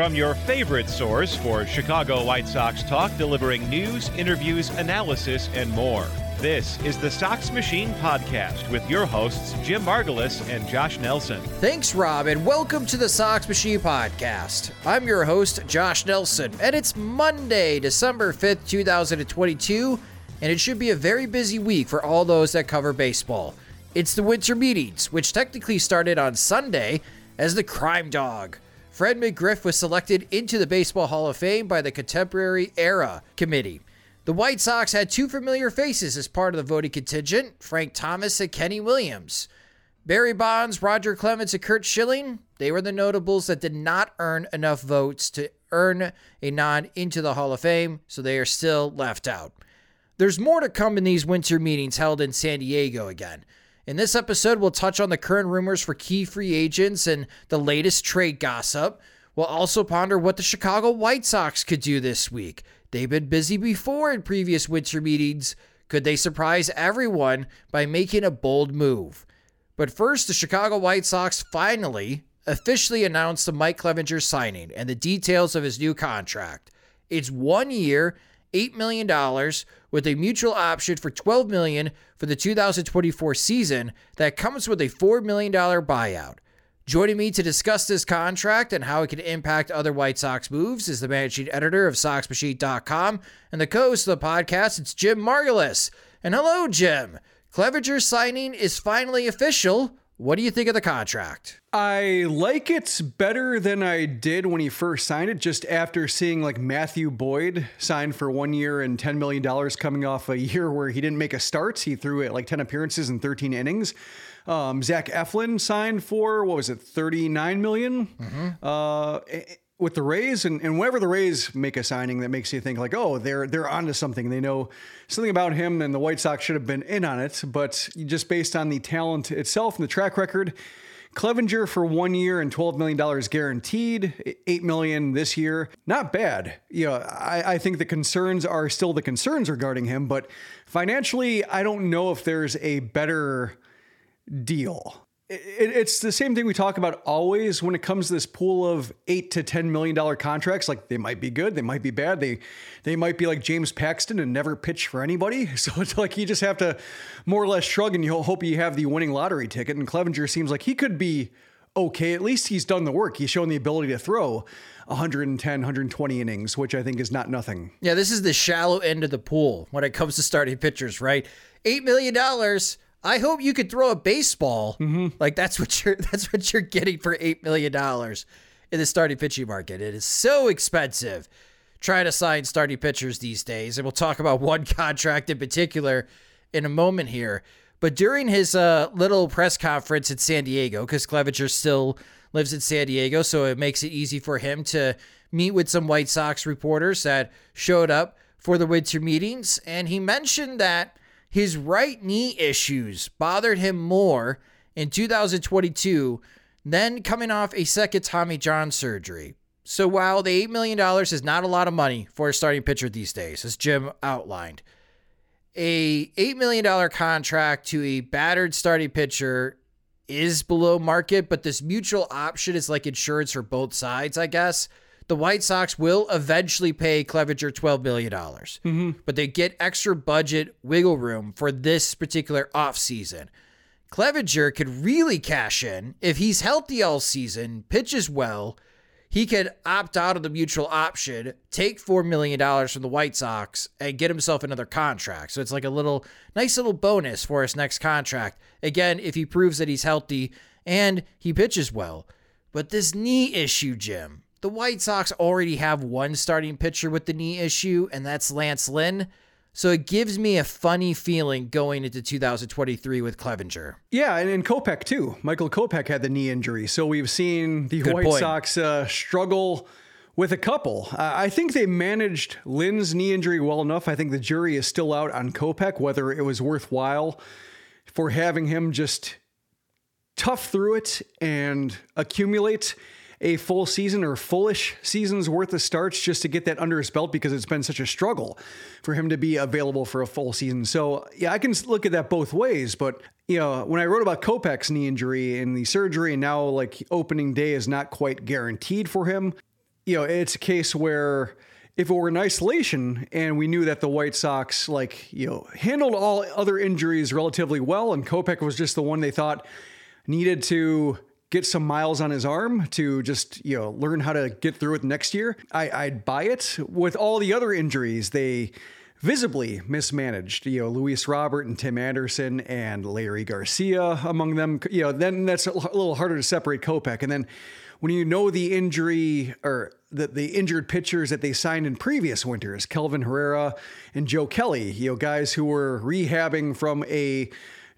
From your favorite source for Chicago White Sox talk, delivering news, interviews, analysis, and more. This is the Sox Machine Podcast with your hosts, Jim Margalus and Josh Nelson. Thanks, Rob, and welcome to the Sox Machine Podcast. I'm your host, Josh Nelson, and it's Monday, December 5th, 2022, and it should be a very busy week for all those that cover baseball. It's the winter meetings, which technically started on Sunday as the Crime Dog. Fred McGriff was selected into the Baseball Hall of Fame by the Contemporary Era Committee. The White Sox had two familiar faces as part of the voting contingent Frank Thomas and Kenny Williams. Barry Bonds, Roger Clemens, and Curt Schilling, they were the notables that did not earn enough votes to earn a nod into the Hall of Fame, so they are still left out. There's more to come in these winter meetings held in San Diego again. In this episode, we'll touch on the current rumors for key free agents and the latest trade gossip. We'll also ponder what the Chicago White Sox could do this week. They've been busy before in previous winter meetings. Could they surprise everyone by making a bold move? But first, the Chicago White Sox finally officially announced the Mike Clevinger signing and the details of his new contract. It's one year, $8 million with a mutual option for 12 million for the 2024 season that comes with a $4 million buyout. Joining me to discuss this contract and how it can impact other White Sox moves is the managing editor of SoxMachine.com and the co-host of the podcast. It's Jim Margalus. And hello, Jim. Clevinger's signing is finally official. What do you think of the contract? I like it better than I did when he first signed it, just after seeing like Matthew Boyd sign for one year and $10 million coming off a year where he didn't make a start. He threw it like 10 appearances and 13 innings. Um, Zach Eflin signed for, what was it, 39 million? Mm-hmm. Uh, with the Rays and, and whenever the Rays make a signing that makes you think like, oh, they're they're onto something. They know something about him, and the White Sox should have been in on it. But just based on the talent itself and the track record, Clevinger for one year and twelve million dollars guaranteed, eight million this year, not bad. You know, I, I think the concerns are still the concerns regarding him, but financially, I don't know if there's a better deal it, it's the same thing we talk about always when it comes to this pool of eight to ten million dollar contracts. Like they might be good, they might be bad, they they might be like James Paxton and never pitch for anybody. So it's like you just have to more or less shrug and you hope you have the winning lottery ticket. And Clevinger seems like he could be okay. At least he's done the work. He's shown the ability to throw 110, 120 innings, which I think is not nothing. Yeah, this is the shallow end of the pool when it comes to starting pitchers, right? Eight million dollars I hope you could throw a baseball. Mm-hmm. Like that's what you're that's what you're getting for eight million dollars in the starting pitching market. It is so expensive trying to sign starting pitchers these days, and we'll talk about one contract in particular in a moment here. But during his uh, little press conference in San Diego, because Clevinger still lives in San Diego, so it makes it easy for him to meet with some White Sox reporters that showed up for the winter meetings, and he mentioned that his right knee issues bothered him more in 2022 than coming off a second Tommy John surgery. So while the $8 million is not a lot of money for a starting pitcher these days, as Jim outlined, a $8 million contract to a battered starting pitcher is below market, but this mutual option is like insurance for both sides, I guess. The White Sox will eventually pay Clevinger $12 million, mm-hmm. but they get extra budget wiggle room for this particular offseason. Clevinger could really cash in if he's healthy all season, pitches well, he could opt out of the mutual option, take $4 million from the White Sox, and get himself another contract. So it's like a little nice little bonus for his next contract. Again, if he proves that he's healthy and he pitches well. But this knee issue, Jim, the White Sox already have one starting pitcher with the knee issue, and that's Lance Lynn. So it gives me a funny feeling going into 2023 with Clevinger. Yeah, and in Kopech too. Michael Kopech had the knee injury. So we've seen the Good White point. Sox uh, struggle with a couple. Uh, I think they managed Lynn's knee injury well enough. I think the jury is still out on Kopech, whether it was worthwhile for having him just tough through it and accumulate a full season or fullish season's worth of starts just to get that under his belt because it's been such a struggle for him to be available for a full season. So, yeah, I can look at that both ways. But, you know, when I wrote about Kopech's knee injury and the surgery, and now like opening day is not quite guaranteed for him, you know, it's a case where if it were in isolation and we knew that the White Sox, like, you know, handled all other injuries relatively well, and Kopech was just the one they thought needed to get some miles on his arm to just you know learn how to get through it next year, I, I'd buy it. With all the other injuries, they visibly mismanaged. You know, Luis Robert and Tim Anderson and Leury Garcia among them. You know, then that's a little harder to separate Kopech. And then when you know the injury or the, the injured pitchers that they signed in previous winters, Kelvin Herrera and Joe Kelly, you know, guys who were rehabbing from a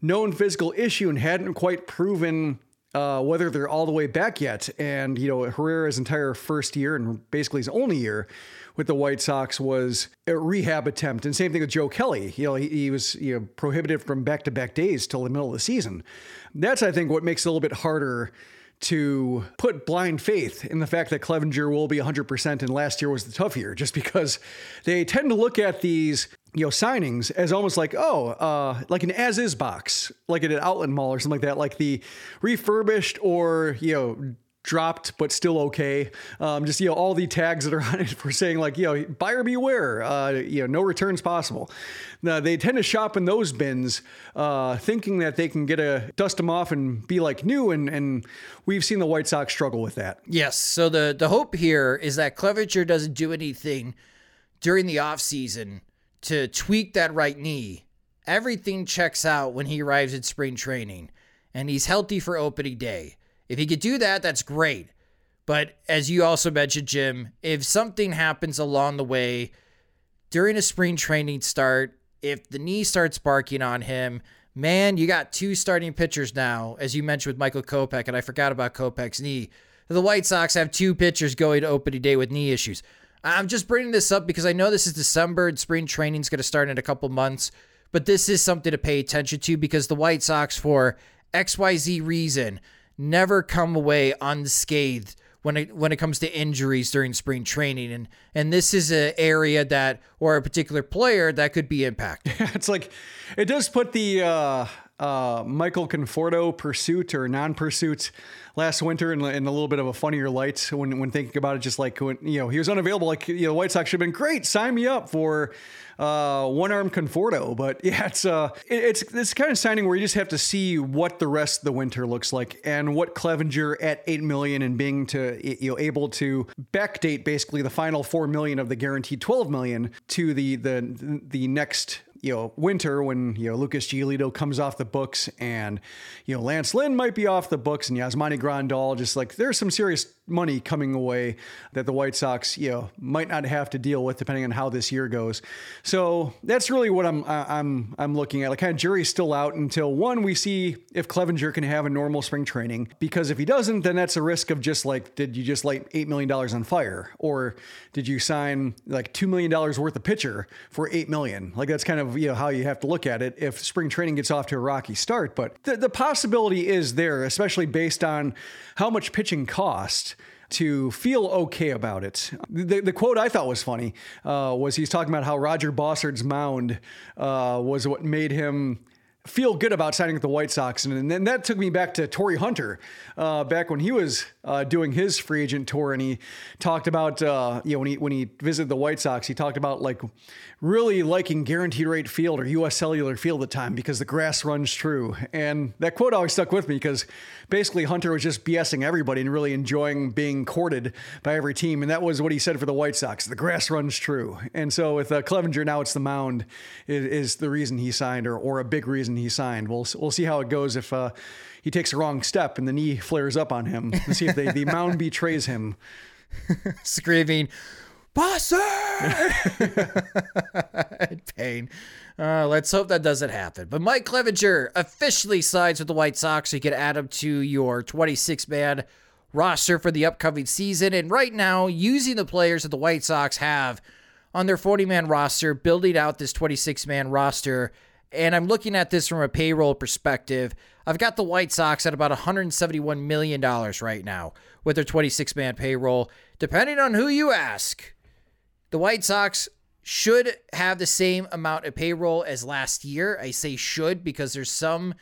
known physical issue and hadn't quite proven uh, whether they're all the way back yet. And, you know, Herrera's entire first year and basically his only year with the White Sox was a rehab attempt. And same thing with Joe Kelly. You know, he, he was you know, prohibited from back to back days till the middle of the season. That's, I think, what makes it a little bit harder to put blind faith in the fact that Clevinger will be 100% and last year was the tough year, just because they tend to look at these you know signings as almost like oh uh, like an as is box like at an outlet mall or something like that like the refurbished or you know dropped but still okay um, just you know all the tags that are on it for saying like you know buyer beware uh, you know no returns possible. Now they tend to shop in those bins uh, thinking that they can get a dust them off and be like new and and we've seen the white sox struggle with that. Yes so the the hope here is that clevinger doesn't do anything during the off season to tweak that right knee, everything checks out when he arrives at spring training and he's healthy for opening day. If he could do that, that's great. But as you also mentioned, Jim, if something happens along the way during a spring training start, if the knee starts barking on him, man, you got two starting pitchers now, as you mentioned with Michael Kopech, and I forgot about Kopech's knee. The White Sox have two pitchers going to opening day with knee issues. I'm just bringing this up because I know this is December and spring training is going to start in a couple months, but this is something to pay attention to because the White Sox, for XYZ reason, never come away unscathed when it when it comes to injuries during spring training and and this is an area that or a particular player that could be impacted. it's like it does put the uh, uh, Michael Conforto pursuit or non-pursuit last winter in, in, a little bit of a funnier light when, when thinking about it. Just like when you know he was unavailable, like you know, White Sox should have been great. Sign me up for uh, one arm Conforto. But yeah, it's uh, it, it's this kind of signing where you just have to see what the rest of the winter looks like and what Clevinger at eight million and being to you know able to backdate basically the final four million of the guaranteed twelve million to the the the next you know, winter when, you know, Lucas Giolito comes off the books and, you know, Lance Lynn might be off the books and Yasmani Grandal, just like there's some serious money coming away that the White Sox, you know, might not have to deal with depending on how this year goes. So that's really what I'm I'm I'm looking at. Like kind of jury's still out until one we see if Clevinger can have a normal spring training. Because if he doesn't, then that's a risk of just like, did you just light eight million dollars on fire? Or did you sign like two million dollars worth of pitcher for eight million? Like that's kind of you know how you have to look at it if spring training gets off to a rocky start. But the, the possibility is there, especially based on how much pitching cost to feel okay about it. The, the quote I thought was funny uh, was he's talking about how Roger Bossard's mound uh, was what made him feel good about signing with the White Sox. And, and then that took me back to Torii Hunter, uh, back when he was uh, doing his free agent tour, and he talked about uh, you know when he when he visited the White Sox, he talked about like really liking Guaranteed Rate Field or U.S. Cellular Field at the time because the grass runs true. And that quote always stuck with me because basically Hunter was just BSing everybody and really enjoying being courted by every team, and that was what he said for the White Sox: the grass runs true. And so with uh, Clevinger now, it's the mound is, is the reason he signed, or or a big reason he signed. We'll we'll see how it goes if uh, he takes a wrong step and the knee flares up on him. Let's see if they, the mound betrays him. Screaming, Bossard! Pain. Uh, let's hope that doesn't happen. But Mike Clevinger officially signs with the White Sox. So you can add him to your 26 man roster for the upcoming season. And right now, using the players that the White Sox have on their 40 man roster, building out this 26 man roster and I'm looking at this from a payroll perspective. I've got the White Sox at about $171 million right now with their 26 man payroll. Depending on who you ask, the White Sox should have the same amount of payroll as last year. I say should because there's some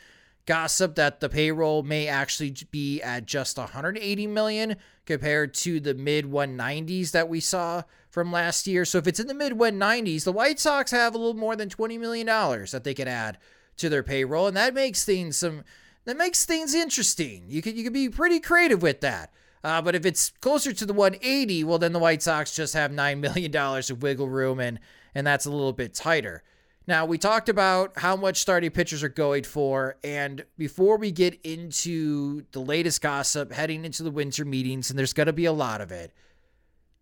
gossip that the payroll may actually be at just 180 million compared to the mid 190s that we saw from last year. So if it's in the mid 190s, the White Sox have a little more than 20 million dollars that they could add to their payroll, and that makes things some that makes things interesting. You could you could be pretty creative with that. Uh, but if it's closer to the 180, well then the White Sox just have nine million dollars of wiggle room, and and that's a little bit tighter. Now, we talked about how much starting pitchers are going for, and before we get into the latest gossip heading into the winter meetings, and there's going to be a lot of it,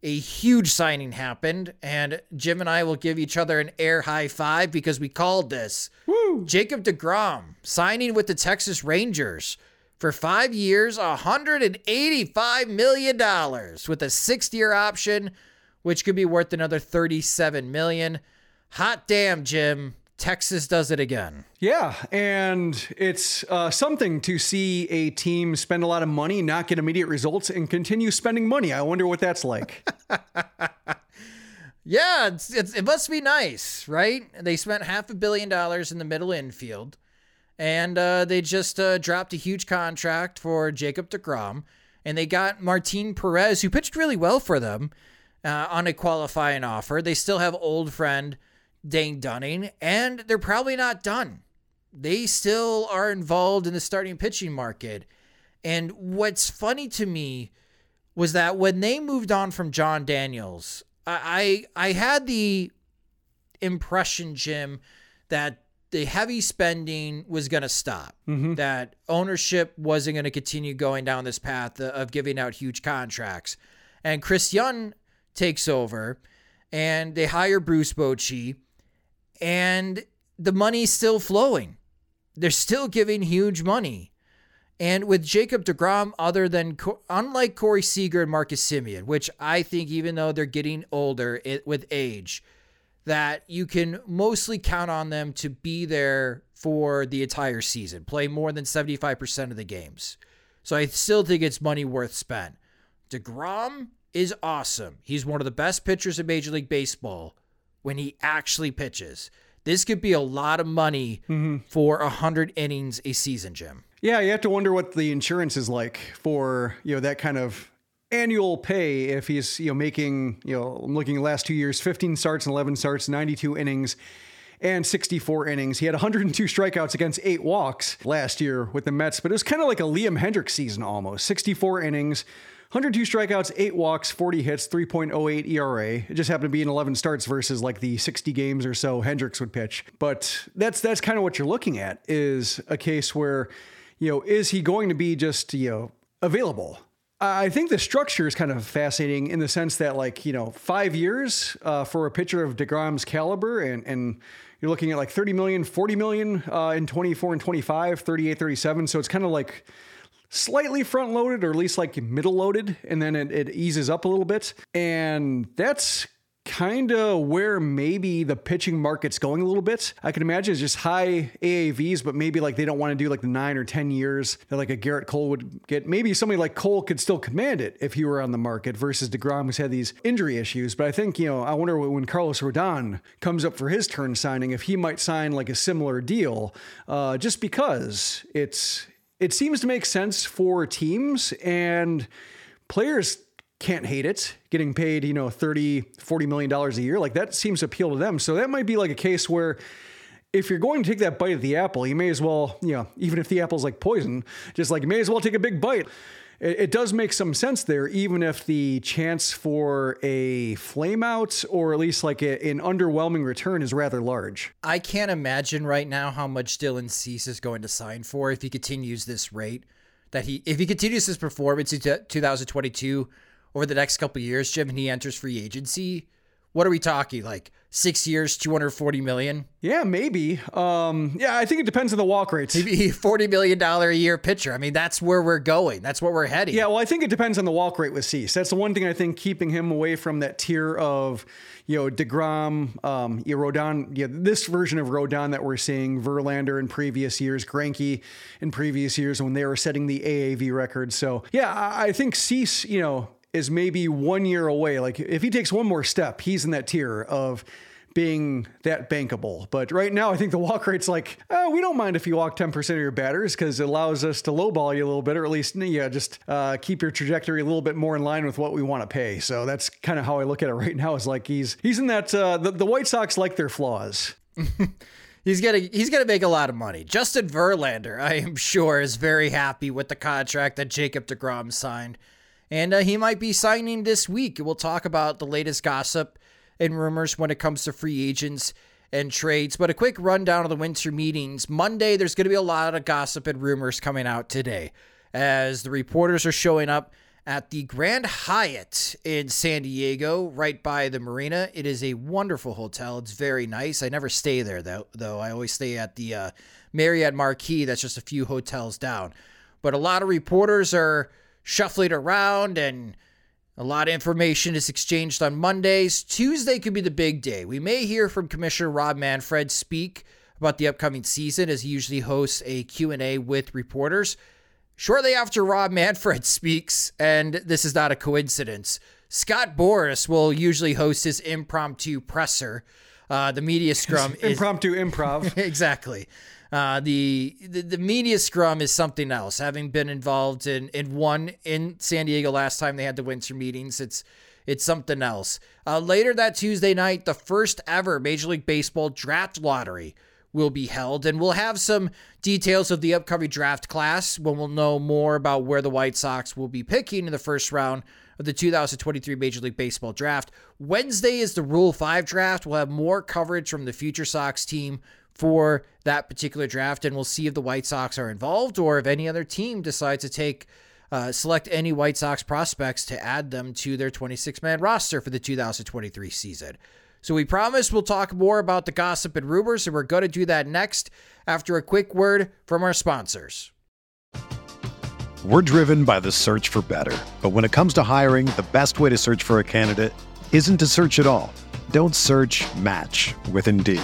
a huge signing happened, and Jim and I will give each other an air high five because we called this. Woo. Jacob DeGrom signing with the Texas Rangers for five years, $185 million with a six year option, which could be worth another 37 million. Hot damn, Jim. Texas does it again. Yeah, and it's uh, something to see a team spend a lot of money, not get immediate results, and continue spending money. I wonder what that's like. yeah, it's, it's, it must be nice, right? They spent half a billion dollars in the middle infield, and uh, they just uh, dropped a huge contract for Jacob DeGrom, and they got Martin Perez, who pitched really well for them uh, on a qualifying offer. They still have old friend Dane Dunning, and they're probably not done. They still are involved in the starting pitching market. And what's funny to me was that when they moved on from Jon Daniels, I I, I had the impression, Jim, that the heavy spending was going to stop. Mm-hmm. That ownership wasn't going to continue going down this path of giving out huge contracts. And Chris Young takes over, and they hire Bruce Bochy and the money's still flowing. They're still giving huge money. And with Jacob DeGrom, other than unlike Corey Seager and Marcus Semien, which I think even though they're getting older it, with age, that you can mostly count on them to be there for the entire season, play more than 75% of the games. So I still think it's money worth spent. DeGrom is awesome. He's one of the best pitchers in Major League Baseball when he actually pitches. This could be a lot of money mm-hmm. for a hundred innings a season, Jim. Yeah, you have to wonder what the insurance is like for you know that kind of annual pay if he's you know making you know I'm looking at last two years 15 starts and 11 starts 92 innings and 64 innings he had 102 strikeouts against eight walks last year with the Mets but it was kind of like a Liam Hendriks season almost 64 innings 102 strikeouts, eight walks, 40 hits, 3.08 ERA. It just happened to be in 11 starts versus like the 60 games or so Hendriks would pitch. But that's that's kind of what you're looking at is a case where, you know, is he going to be just you know available? I think the structure is kind of fascinating in the sense that, like, you know, five years uh, for a pitcher of DeGrom's caliber, and, and you're looking at like 30 million, 40 million uh, in 24 and 25, 38, 37. So it's kind of like slightly front loaded or at least like middle loaded and then it, it, eases up a little bit and that's kind of where maybe the pitching market's going a little bit. I can imagine it's just high AAVs, but maybe like they don't want to do like the nine or 10 years that like a Gerrit Cole would get. Maybe somebody like Cole could still command it if he were on the market versus DeGrom, who's had these injury issues. But I think, you know, I wonder when Carlos Rodon comes up for his turn signing, if he might sign like a similar deal, uh, just because it's, it seems to make sense for teams and players can't hate it getting paid you know 30 40 million dollars a year. Like that seems to appeal to them. So that might be like a case where if you're going to take that bite of the apple you may as well you know even if the apple's like poison just like you may as well take a big bite it, it does make some sense there even if the chance for a flame out or at least like a, an underwhelming return is rather large I can't imagine right now how much Dylan Cease is going to sign for if he continues this rate. That he, if he continues his performance in 2022 over the next couple years, Jim, and he enters free agency, what are we talking? Like six years, 240 million? yeah maybe um yeah i think it depends on the walk rates Maybe $40 million a year pitcher. I mean, that's where we're going. That's what we're heading. Yeah, well, I think it depends on the walk rate with Cease. That's the one thing I think keeping him away from that tier of, you know, Degrom, um, yeah, Rodon, yeah, this version of Rodon that we're seeing, Verlander in previous years, Greinke in previous years when they were setting the AAV record. So yeah, I, I think Cease, you know, is maybe one year away. Like if he takes one more step, he's in that tier of being that bankable. But right now, I think the walk rate's like, oh, we don't mind if you walk 10% of your batters because it allows us to lowball you a little bit, or at least, yeah, just uh, keep your trajectory a little bit more in line with what we want to pay. So that's kind of how I look at it right now is like he's he's in that, uh, the, the White Sox like their flaws. He's gonna he's gonna make a lot of money. Justin Verlander, I am sure, is very happy with the contract that Jacob DeGrom signed, and uh, he might be signing this week. We'll talk about the latest gossip and rumors when it comes to free agents and trades. But a quick rundown of the winter meetings. Monday, there's going to be a lot of gossip and rumors coming out today, as the reporters are showing up at the Grand Hyatt in San Diego, right by the marina. It is a wonderful hotel. It's very nice. I never stay there though. Though I always stay at the uh, Marriott Marquis. That's just a few hotels down. But a lot of reporters are shuffling around, and a lot of information is exchanged on Mondays. Tuesday could be the big day. We may hear from Commissioner Rob Manfred speak about the upcoming season, as he usually hosts a Q and A with reporters. Shortly after Rob Manfred speaks, and this is not a coincidence, Scott Boras will usually host his impromptu presser. Uh, the media scrum is Impromptu improv. exactly. Uh, the, the the media scrum is something else. Having been involved in in one in San Diego last time they had the winter meetings, it's it's something else. Uh, later that Tuesday night, the first ever Major League Baseball draft lottery will be held, and we'll have some details of the upcoming draft class when we'll know more about where the White Sox will be picking in the first round of the 2023 Major League Baseball draft. Wednesday is the Rule 5 draft. We'll have more coverage from the Future Sox team for that particular draft, and we'll see if the White Sox are involved or if any other team decides to take. Uh, select any White Sox prospects to add them to their 26 man roster for the 2023 season. So we promise we'll talk more about the gossip and rumors, and we're going to do that next after a quick word from our sponsors. We're driven by the search for better. But when it comes to hiring, the best way to search for a candidate isn't to search at all. Don't search match with Indeed.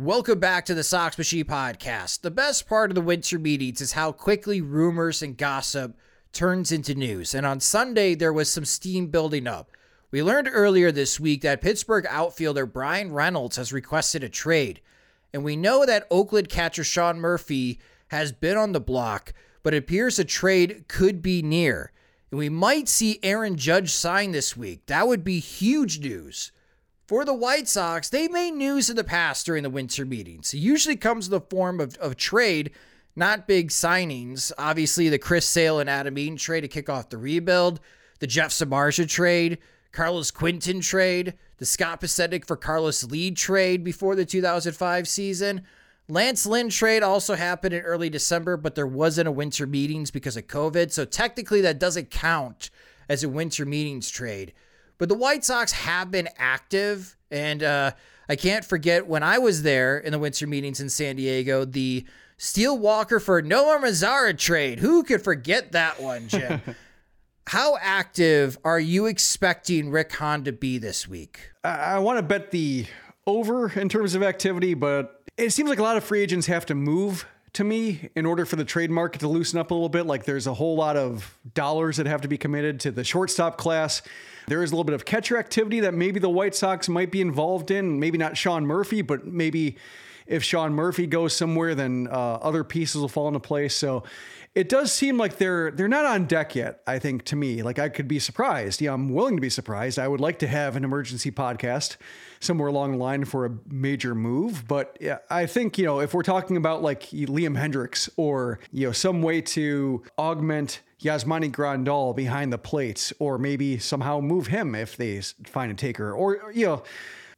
Welcome back to the Sox Machine Podcast. The best part of the winter meetings is how quickly rumors and gossip turns into news. And on Sunday, there was some steam building up We learned earlier this week that Pittsburgh outfielder Bryan Reynolds has requested a trade. And we know that Oakland catcher Sean Murphy has been on the block, but it appears a trade could be near. And we might see Aaron Judge sign this week. That would be huge news. For the White Sox, they made news in the past during the winter meetings. It usually comes in the form of, of trade, not big signings. Obviously, the Chris Sale and Adam Eaton trade to kick off the rebuild, the Jeff Samardzija trade, Carlos Quentin trade, the Scott Podsednik for Carlos Lee trade before the 2005 season. Lance Lynn trade also happened in early December, but there wasn't a winter meetings because of COVID. So technically, that doesn't count as a winter meetings trade. But the White Sox have been active. And uh, I can't forget when I was there in the winter meetings in San Diego, the Steele Walker for Nomar Mazara trade. Who could forget that one, Jim? How active are you expecting Rick Hahn to be this week? I, I want to bet the over in terms of activity, but it seems like a lot of free agents have to move to me in order for the trade market to loosen up a little bit. Like there's a whole lot of dollars that have to be committed to the shortstop class. There is a little bit of catcher activity that maybe the White Sox might be involved in. Maybe not Sean Murphy, but maybe if Sean Murphy goes somewhere, then uh, other pieces will fall into place. So it does seem like they're they're not on deck yet. I think to me, like I could be surprised. Yeah, I'm willing to be surprised. I would like to have an emergency podcast somewhere along the line for a major move, but I think you know if we're talking about like Liam Hendriks or you know some way to augment Yasmani Grandal behind the plates, or maybe somehow move him if they find a taker, or you know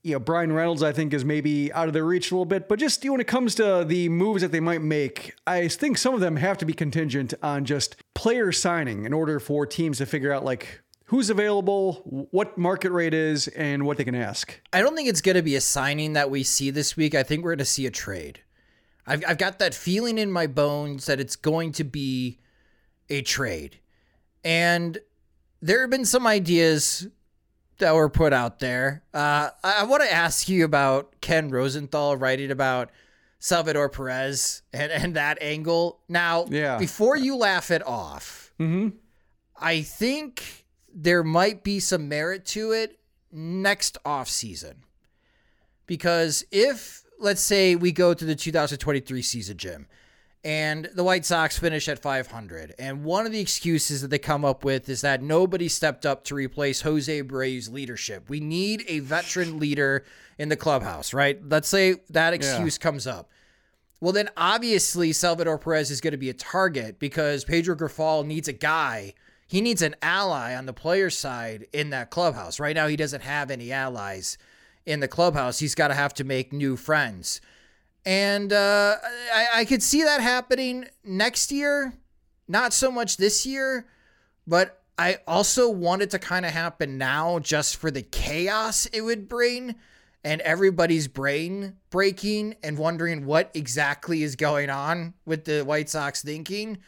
you know, Bryan Reynolds, I think, is maybe out of their reach a little bit. But just you know, when it comes to the moves that they might make, I think some of them have to be contingent on just player signing in order for teams to figure out like who's available, what market rate is, and what they can ask. I don't think it's going to be a signing that we see this week. I think we're going to see a trade. I've, I've got that feeling in my bones that it's going to be a trade. And there have been some ideas that were put out there. Uh, I, I want to ask you about Ken Rosenthal writing about Salvador Perez and, and that angle. Now, yeah. before you laugh it off, mm-hmm. I think there might be some merit to it next off season. Because if, let's say, we go to the 2023 season, Jim, and the White Sox finish at 500. And one of the excuses that they come up with is that nobody stepped up to replace Jose Abreu's leadership. We need a veteran leader in the clubhouse, right? Let's say that excuse yeah. comes up. Well, then obviously Salvador Perez is going to be a target because Pedro Grifol needs a guy. He needs an ally on the player side in that clubhouse. Right now, he doesn't have any allies in the clubhouse. He's got to have to make new friends. And uh, I, I could see that happening next year, not so much this year, but I also want it to kind of happen now just for the chaos it would bring and everybody's brain breaking and wondering what exactly is going on with the White Sox thinking.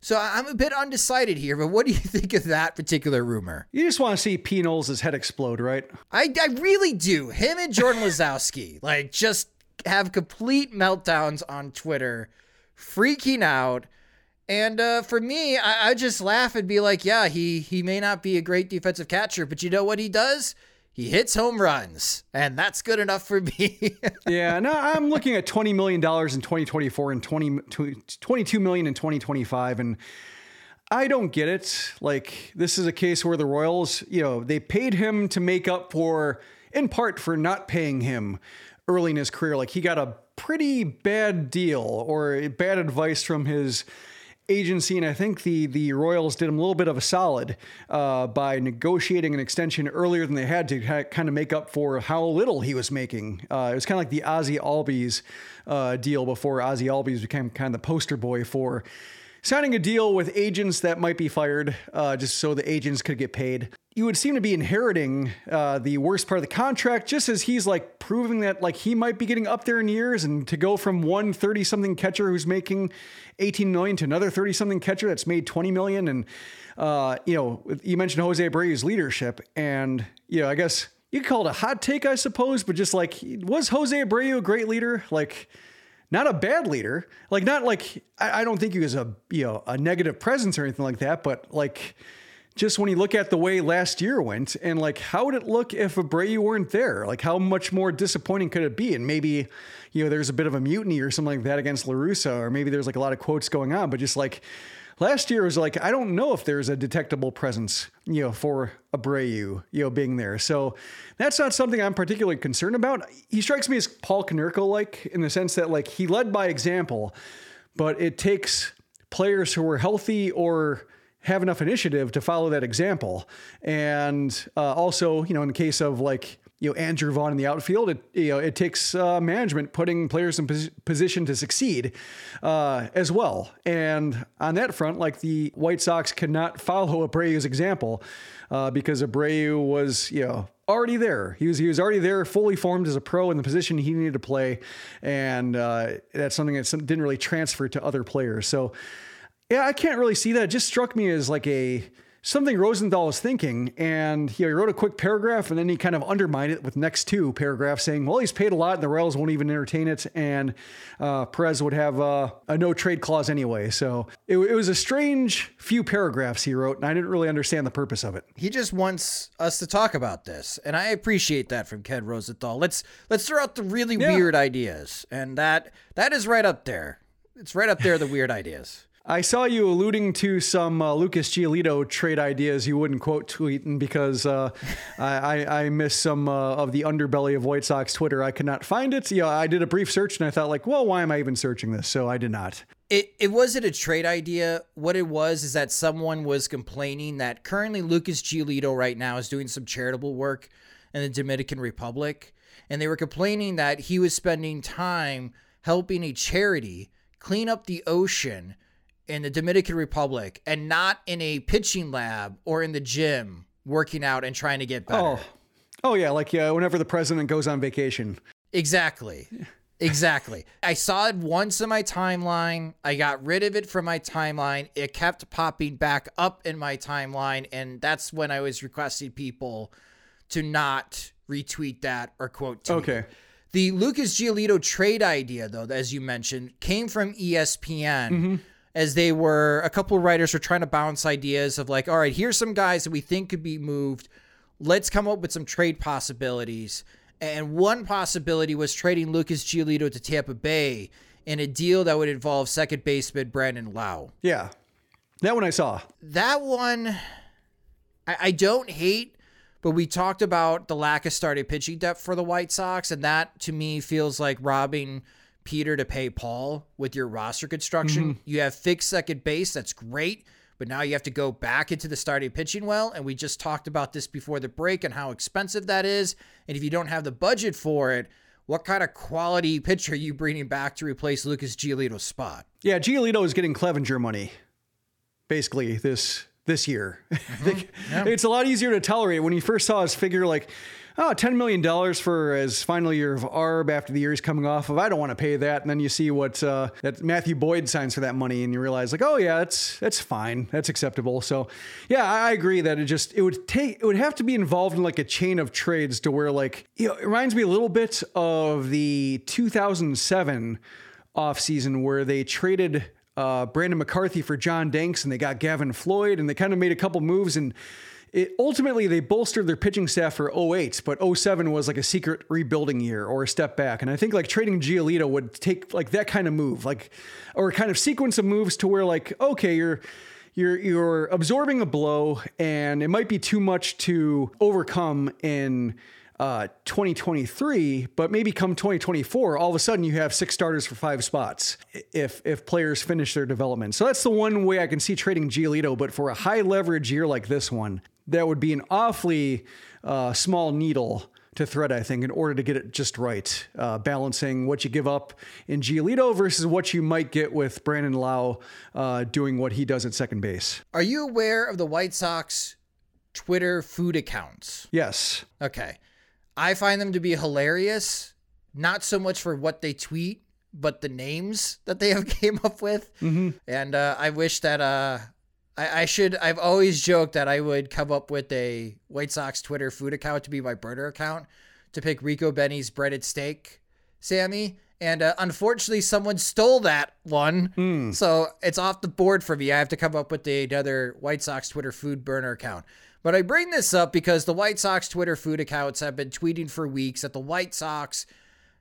So I'm a bit undecided here, but what do you think of that particular rumor? You just want to see P. Knowles' head explode, right? I, I really do. Him and Jordan Lazowski, like just have complete meltdowns on Twitter, freaking out. And uh, for me, I, I just laugh and be like, yeah, he he may not be a great defensive catcher, but you know what he does? He hits home runs, and that's good enough for me. yeah, no, I'm looking at $20 million in 2024 and 20, 22 million in 2025. And I don't get it. Like, this is a case where the Royals, you know, they paid him to make up for, in part, for not paying him early in his career. Like he got a pretty bad deal or bad advice from his agency, and I think the the Royals did him a little bit of a solid uh, by negotiating an extension earlier than they had to kind of make up for how little he was making. Uh, it was kind of like the Ozzie Albies uh, deal before Ozzie Albies became kind of the poster boy for signing a deal with agents that might be fired uh, just so the agents could get paid. You would seem to be inheriting uh, the worst part of the contract just as he's like proving that like he might be getting up there in years and to go from one 30 something catcher who's making 18 million to another 30 something catcher that's made 20 million. And, uh, you know, you mentioned Jose Abreu's leadership and, you know, I guess you could call it a hot take, I suppose, but just like, was Jose Abreu a great leader? Like, not a bad leader. Like not like I, I don't think he was a you know a negative presence or anything like that, but like just when you look at the way last year went and like how would it look if Abreu weren't there? Like how much more disappointing could it be? And maybe, you know, there's a bit of a mutiny or something like that against La Russa, or maybe there's like a lot of quotes going on, but just like last year was like I don't know if there's a detectable presence, you know, for Abreu, you know, being there. So that's not something I'm particularly concerned about. He strikes me as Paul Konerko like in the sense that like he led by example, but it takes players who are healthy or have enough initiative to follow that example. And uh, also, you know, in the case of like you know Andrew Vaughn in the outfield, it you know it takes uh, management putting players in pos- position to succeed uh, as well. And on that front, like the White Sox cannot follow Abreu's example uh, because Abreu was you know already there. He was he was already there, fully formed as a pro in the position he needed to play, and uh, that's something that didn't really transfer to other players. So yeah, I can't really see that. It just struck me as like a something Rosenthal was thinking. And he wrote a quick paragraph and then he kind of undermined it with next two paragraphs saying, well, he's paid a lot and the Royals won't even entertain it. And uh, Perez would have uh, a no trade clause anyway. So it, it, was a strange few paragraphs he wrote. And I didn't really understand the purpose of it. He just wants us to talk about this. And I appreciate that from Ken Rosenthal. Let's, let's throw out the really yeah. weird ideas. And that, that is right up there. It's right up there, the weird ideas. I saw you alluding to some uh, Lucas Giolito trade ideas you wouldn't quote tweeting because uh, I, I, missed some uh, of the underbelly of White Sox Twitter. I could not find it. Yeah, I did a brief search and I thought like, well, why am I even searching this? So I did not. It, it wasn't a trade idea. What it was is that someone was complaining that currently Lucas Giolito right now is doing some charitable work in the Dominican Republic. And they were complaining that he was spending time helping a charity clean up the ocean in the Dominican Republic and not in a pitching lab or in the gym working out and trying to get better. Oh, oh yeah, like yeah, whenever the president goes on vacation. Exactly. Exactly. I saw it once in my timeline. I got rid of it from my timeline. It kept popping back up in my timeline. And that's when I was requesting people to not retweet that or quote tweet. Okay. The Lucas Giolito trade idea, though, as you mentioned, came from ESPN. Mm-hmm as they were a couple of writers were trying to bounce ideas of like, all right, here's some guys that we think could be moved. Let's come up with some trade possibilities. And one possibility was trading Lucas Giolito to Tampa Bay in a deal that would involve second baseman Brandon Lowe. Yeah. That one I saw. That one I, I don't hate, but we talked about the lack of starting pitching depth for the White Sox, and that to me feels like robbing – Peter to pay Paul with your roster construction. Mm-hmm. You have fixed second base. That's great. But now you have to go back into the starting pitching well. And we just talked about this before the break and how expensive that is. And if you don't have the budget for it, what kind of quality pitcher are you bringing back to replace Lucas Giolito's spot? Yeah, Giolito is getting Clevinger money, basically this this year. Mm-hmm. yeah. It's a lot easier to tolerate. When you first saw his figure, like oh, $10 million for his final year of ARB after the year he's coming off of. I don't want to pay that. And then you see what uh, that Matthew Boyd signs for that money and you realize like, oh yeah, that's, that's fine. That's acceptable. So yeah, I agree that it just, it would take, it would have to be involved in like a chain of trades to where like, you know, it reminds me a little bit of the 2007 offseason where they traded uh, Brandon McCarthy for John Danks and they got Gavin Floyd and they kind of made a couple moves and it, ultimately they bolstered their pitching staff for 08, but 07 was like a secret rebuilding year or a step back. And I think like trading Giolito would take like that kind of move, like or a kind of sequence of moves to where like okay, you're you're you're absorbing a blow and it might be too much to overcome in uh, 2023, but maybe come 2024, all of a sudden you have six starters for five spots if if players finish their development. So that's the one way I can see trading Giolito. But for a high leverage year like this one, that would be an awfully uh, small needle to thread, I think, in order to get it just right. Uh, balancing what you give up in Giolito versus what you might get with Brandon Lowe uh, doing what he does at second base. Are you aware of the White Sox Twitter food accounts? Yes. Okay. I find them to be hilarious, not so much for what they tweet, but the names that they have came up with. Mm-hmm. And uh, I wish that uh, I, I, should. I've always joked that I would come up with a White Sox Twitter food account to be my burner account to pick Ricobene's breaded steak, Sammy, And uh, unfortunately, someone stole that one. So it's off the board for me. I have to come up with another White Sox Twitter food burner account. But I bring this up because the White Sox Twitter food accounts have been tweeting for weeks that the White Sox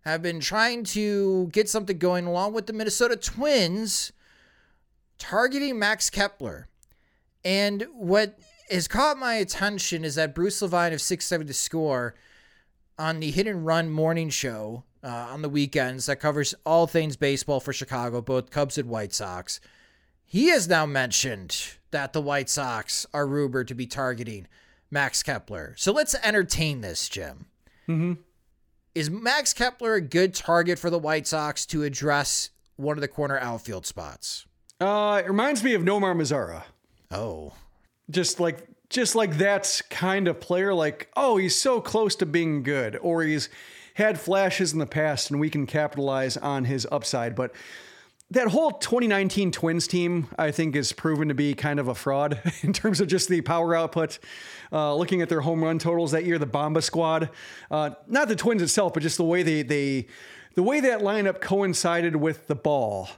have been trying to get something going along with the Minnesota Twins targeting Max Kepler. And what has caught my attention is that Bruce Levine of 670 Score on the Hit and Run morning show uh, on the weekends that covers all things baseball for Chicago, both Cubs and White Sox. He has now mentioned that the White Sox are rumored to be targeting Max Kepler. So let's entertain this, Jim. Is Max Kepler a good target for the White Sox to address one of the corner outfield spots? Uh, it reminds me of Nomar Mazara. Oh, Just like just like that kind of player, like, oh, he's so close to being good, or he's had flashes in the past and we can capitalize on his upside. But that whole 2019 Twins team, I think, is proven to be kind of a fraud in terms of just the power output. Uh, looking at their home run totals that year, the Bomba squad, uh, not the Twins itself, but just the way they they the way that lineup coincided with the ball.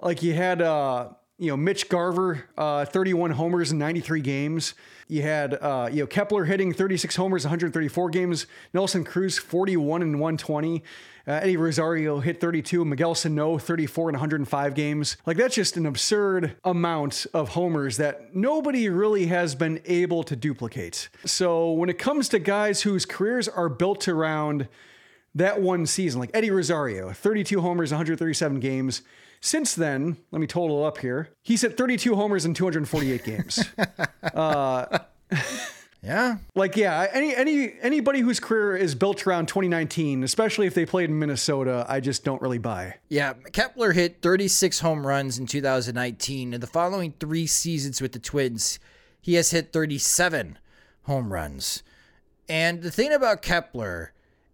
Like you had, uh, you know, Mitch Garver, uh, 31 homers in 93 games. You had, uh, you know, Kepler hitting 36 homers, 134 games. Nelson Cruz, 41 and 120. Uh, Eddie Rosario hit 32. Miguel Sano, 34 and 105 games. Like that's just an absurd amount of homers that nobody really has been able to duplicate. So when it comes to guys whose careers are built around that one season, like Eddie Rosario, 32 homers, 137 games. Since then, let me total it up here. He's hit 32 homers in 248 games. uh, yeah. like, yeah, any any anybody whose career is built around 2019, especially if they played in Minnesota, I just don't really buy. Yeah, Kepler hit 36 home runs in 2019. In the following three seasons with the Twins, he has hit 37 home runs. And the thing about Kepler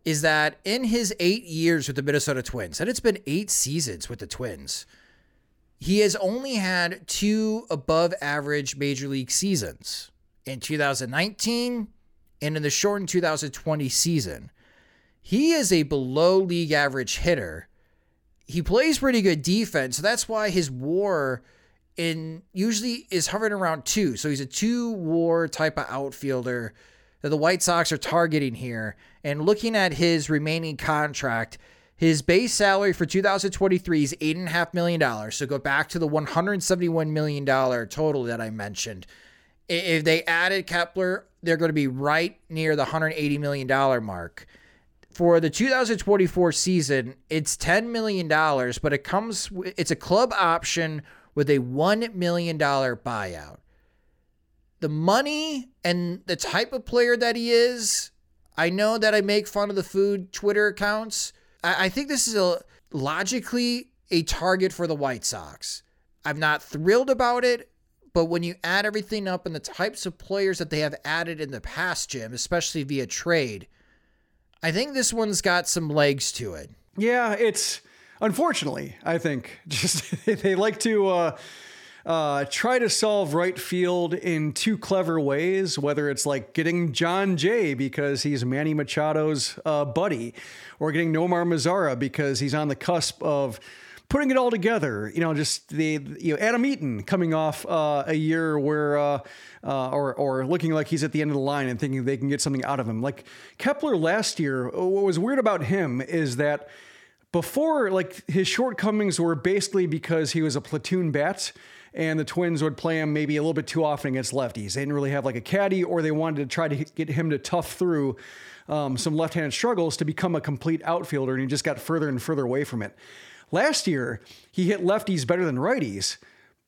is that in his eight years with the Minnesota Twins, and it's been eight seasons with the Twins, he has only had two above average major league seasons in 2019 and in the shortened 2020 season. He is a below league average hitter he plays pretty good defense. So that's why his war in usually is hovering around two. So he's a two war type of outfielder that the White Sox are targeting here. And looking at his remaining contract, his base salary for 2023 is $8.5 million. So go back to the $171 million total that I mentioned. If they added Kepler, they're going to be right near the $180 million mark for the 2024 season, it's $10 million, but it comes, it's a club option with a $1 million buyout. The money and the type of player that he is, I know that I make fun of the food Twitter accounts. I, I think this is a logically a target for the White Sox. I'm not thrilled about it, but when you add everything up and the types of players that they have added in the past, Jim, especially via trade, I think this one's got some legs to it. Yeah, it's unfortunately, I think, just they like to uh, uh, try to solve right field in two clever ways, whether it's like getting Jon Jay because he's Manny Machado's uh, buddy, or getting Nomar Mazara because he's on the cusp of putting it all together. You know, just the you know Adam Eaton coming off uh, a year where uh, uh, or or looking like he's at the end of the line and thinking they can get something out of him. Like Kepler last year, what was weird about him is that before like his shortcomings were basically because he was a platoon bat and the twins would play him maybe a little bit too often against lefties. They didn't really have like a caddy or they wanted to try to get him to tough through um, some left-handed struggles to become a complete outfielder and he just got further and further away from it. Last year he hit lefties better than righties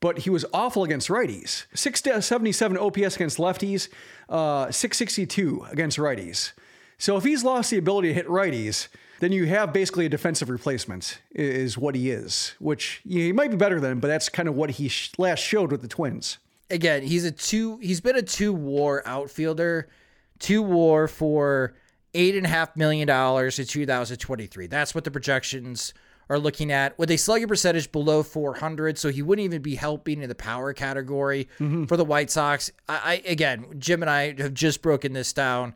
but he was awful against righties. 677 ops against lefties uh, 662 against righties. So if he's lost the ability to hit righties, then you have basically a defensive replacement, is what he is, which he might be better than, but that's kind of what he sh- last showed with the Twins. Again, he's a two. He's been a two WAR outfielder, two WAR for eight and a half million dollars in 2023. That's what the projections are looking at with a slugging percentage below 400. So he wouldn't even be helping in the power category mm-hmm. for the White Sox. I, I again, Jim and I have just broken this down.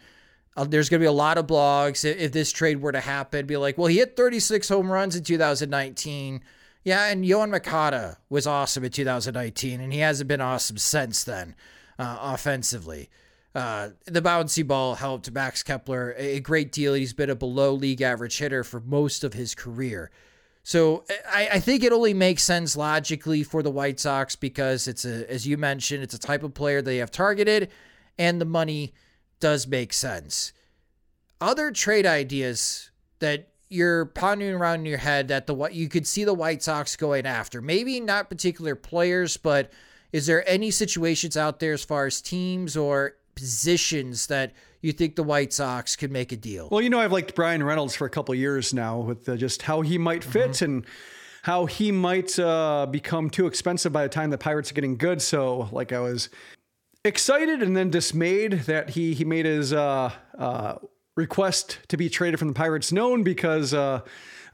Uh, there's going to be a lot of blogs if this trade were to happen. Be like, well, he hit 36 home runs in 2019. Yeah, and Yoan Moncada was awesome in 2019, and he hasn't been awesome since then, uh, offensively. Uh, the bouncy ball helped Max Kepler a great deal. He's been a below league average hitter for most of his career. So I, I, think it only makes sense logically for the White Sox because it's a, as you mentioned, it's a type of player they have targeted, and the money does make sense. Other trade ideas that you're pondering around in your head that the what you could see the White Sox going after, maybe not particular players, but is there any situations out there as far as teams or positions that you think the White Sox could make a deal? Well, you know, I've liked Bryan Reynolds for a couple years now with uh, just how he might fit mm-hmm. and how he might uh, become too expensive by the time the Pirates are getting good. So, like, I was excited and then dismayed that he he made his uh, uh request to be traded from the Pirates known because uh,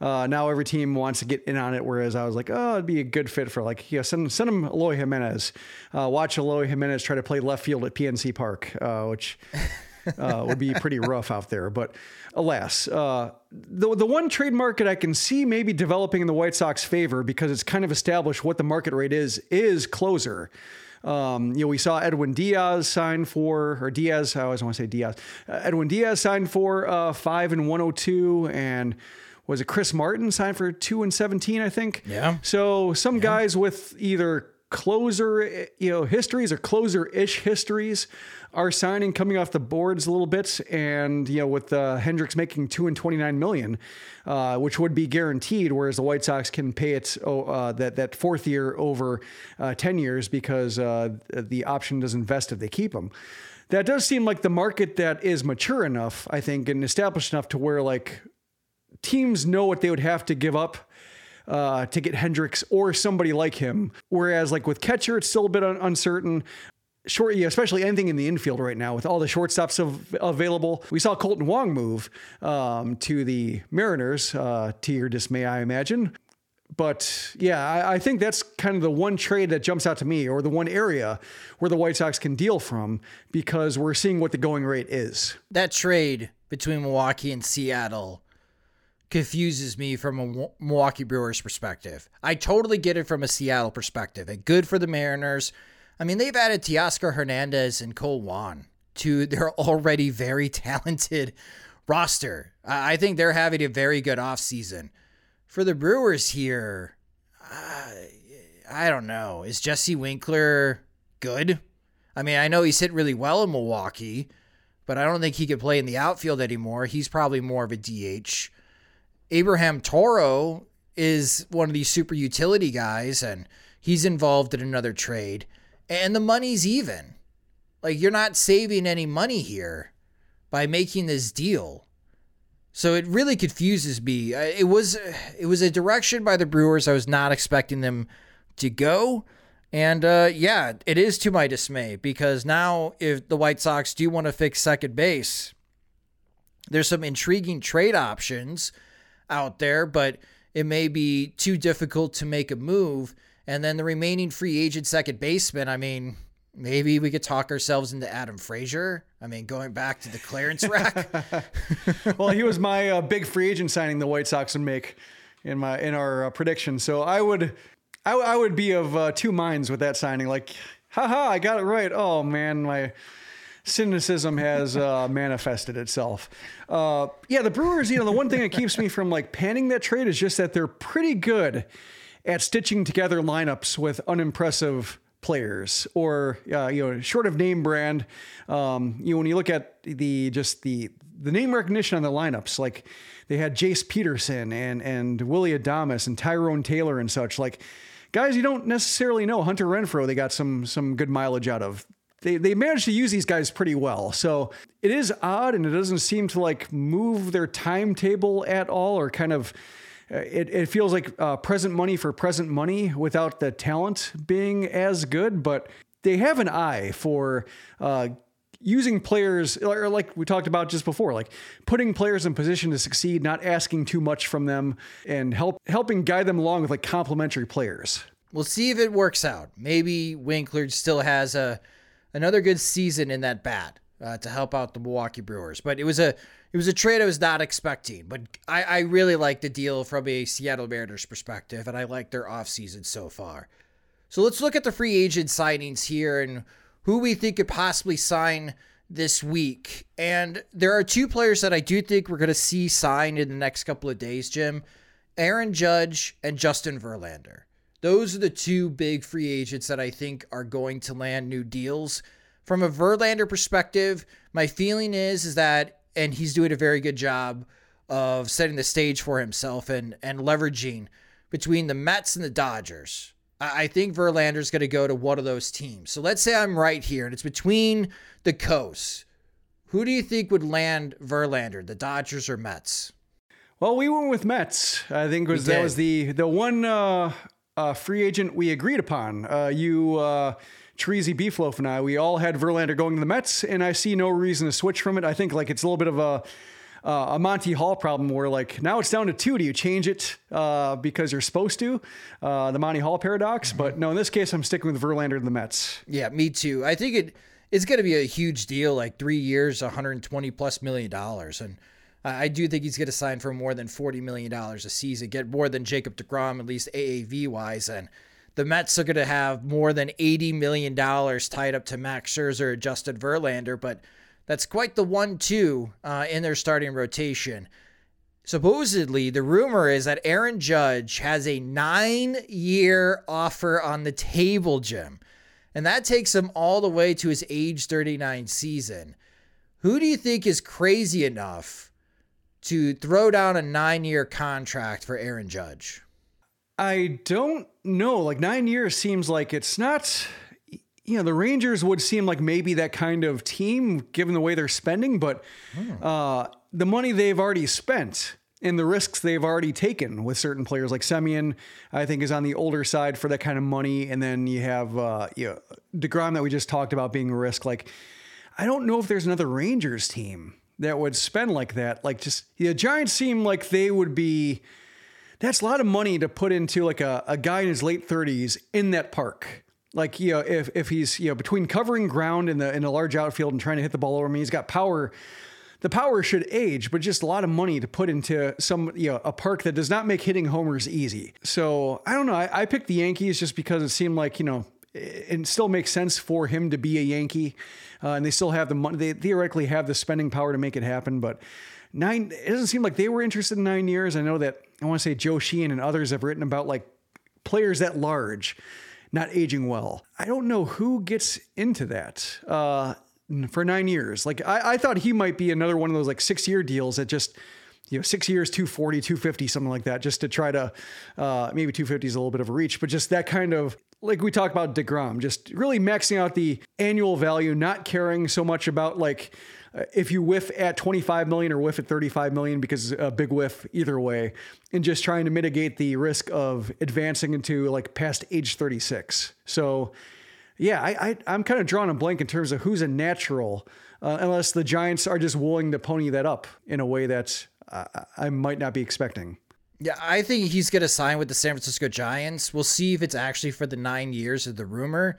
uh, now every team wants to get in on it. Whereas I was like, oh, it'd be a good fit for like, yeah, send, send him Eloy Jimenez. Uh, watch Eloy Jimenez try to play left field at PNC Park, uh, which uh, would be pretty rough out there. But alas, uh, the, the one trade market I can see maybe developing in the White Sox favor because it's kind of established what the market rate is, is closer. Um, you know, we saw Edwin Diaz sign for, or Diaz, I always want to say Diaz. Uh, Edwin Diaz signed for uh, five and 102, and was it Chris Martin signed for two and 17, I think? Yeah. So some yeah. guys with either closer, you know, histories or closer ish histories are signing coming off the boards a little bit. And, you know, with uh, Hendriks making two and 29 million, uh, which would be guaranteed, whereas the White Sox can pay it oh, uh, that, that fourth year over uh, 10 years because uh, the option doesn't vest if they keep them that does seem like the market that is mature enough, I think, and established enough to where like teams know what they would have to give up uh, to get Hendriks or somebody like him. Whereas, like with catcher, it's still a bit un- uncertain. Short, especially anything in the infield right now with all the shortstops av- available. We saw Kolten Wong move um, to the Mariners, uh, to your dismay, I imagine. But yeah, I, I, think that's kind of the one trade that jumps out to me, or the one area where the White Sox can deal from, because we're seeing what the going rate is. That trade between Milwaukee and Seattle confuses me from a Milwaukee Brewers perspective. I totally get it from a Seattle perspective. And good for the Mariners. I mean, they've added Teoscar Hernandez and Kolten Wong to their already very talented roster. I think they're having a very good offseason. For the Brewers here, I don't know. Is Jesse Winker good? I mean, I know he's hit really well in Milwaukee, but I don't think he could play in the outfield anymore. He's probably more of a DH. Abraham Toro is one of these super utility guys, and he's involved in another trade, and the money's even. Like, you're not saving any money here by making this deal. So it really confuses me. Uh, it was it was a direction by the Brewers I was not expecting them to go. And uh, yeah, it is to my dismay because now if the White Sox do want to fix second base, there's some intriguing trade options out there, but it may be too difficult to make a move. And then the remaining free agent second baseman, I mean, maybe we could talk ourselves into Adam Frazier. I mean, going back to the clearance rack. well, he was my uh, big free agent signing the White Sox would make in my in our uh, prediction. So I would, I, would be of uh, two minds with that signing. Like, haha, I got it right. Oh man, my cynicism has uh, manifested itself. Uh, yeah, the Brewers, you know, the one thing that keeps me from like panning that trade is just that they're pretty good at stitching together lineups with unimpressive players or uh, you know short of name brand um, you know when you look at the just the the name recognition on the lineups like they had Jace Peterson and and Willie Adames and Tyrone Taylor and such like guys you don't necessarily know Hunter Renfroe they got some some good mileage out of they they managed to use these guys pretty well. So it is odd, and it doesn't seem to like move their timetable at all, or kind of. Uh, it, it feels like uh, present money for present money without the talent being as good, but they have an eye for uh, using players, or like we talked about just before, like putting players in position to succeed, not asking too much from them, and help helping guide them along with like complementary players. We'll see if it works out. Maybe Winker still has a another good season in that bat. uh, to help out the Milwaukee Brewers. But it was a it was a trade I was not expecting. But I, I really like the deal from a Seattle Mariners perspective, and I like their offseason so far. So let's look at the free agent signings here and who we think could possibly sign this week. And there are two players that I do think we're going to see signed in the next couple of days, Jim Aaron Judge and Justin Verlander. Those are the two big free agents that I think are going to land new deals. From a Verlander perspective, my feeling is is that and he's doing a very good job of setting the stage for himself and and leveraging between the Mets and the Dodgers. I think Verlander's going to go to one of those teams. So let's say I'm right here and it's between the coasts. Who do you think would land Verlander, the Dodgers or Mets? Well, we went with Mets. I think was that was the the one uh, uh, free agent we agreed upon. Uh, you, uh, Treasy Beefloaf, and I, we all had Verlander going to the Mets, and I see no reason to switch from it. I think like it's a little bit of a uh, a Monty Hall problem where like now it's down to two. Do you change it uh, because you're supposed to? Uh, the Monty Hall paradox. Mm-hmm. But no, in this case, I'm sticking with Verlander and the Mets. Yeah, me too. I think it it's going to be a huge deal, like three years, 120 plus million dollars, and. I do think he's going to sign for more than $40 million a season, get more than Jacob deGrom, at least AAV wise. And the Mets are going to have more than $80 million tied up to Max Scherzer or Justin Verlander. But that's quite the one-two uh, in their starting rotation. Supposedly, the rumor is that Aaron Judge has a nine-year offer on the table, Jim, and that takes him all the way to his age 39 season. Who do you think is crazy enough to throw down a nine-year contract for Aaron Judge? I don't know. Like nine years seems like it's not you know, the Rangers would seem like maybe that kind of team given the way they're spending, but hmm. uh, the money they've already spent and the risks they've already taken with certain players like Semien, I think is on the older side for that kind of money. And then you have, uh, you know, deGrom that we just talked about being a risk. Like, I don't know if there's another Rangers team that would spend like that. Like, just the Giants seem like they would be. That's a lot of money to put into like a, a guy in his late 30s in that park. Like you know, if if he's you know between covering ground in the in a large outfield and trying to hit the ball over, me, he's got power. The power should age, but just a lot of money to put into some you know a park that does not make hitting homers easy. So I don't know. I, I picked the Yankees just because it seemed like you know it still makes sense for him to be a Yankee, uh, and they still have the money. They theoretically have the spending power to make it happen, but nine. It doesn't seem like they were interested in nine years. I know that I want to say Joe Sheehan and others have written about like players at large not aging well. I don't know who gets into that uh, for nine years. Like I, I thought he might be another one of those like six year deals that just you know, six years, 240, 250, something like that, just to try to, uh, maybe 250 is a little bit of a reach, but just that kind of, like we talked about deGrom, just really maxing out the annual value, not caring so much about like, if you whiff at 25 million or whiff at 35 million because a big whiff either way and just trying to mitigate the risk of advancing into like past age 36 so yeah I, I am kind of drawing a blank in terms of who's a natural uh, unless the giants are just willing to pony that up in a way that uh, i might not be expecting yeah, I think he's going to sign with the San Francisco Giants. We'll see if it's actually for the nine years of the rumor.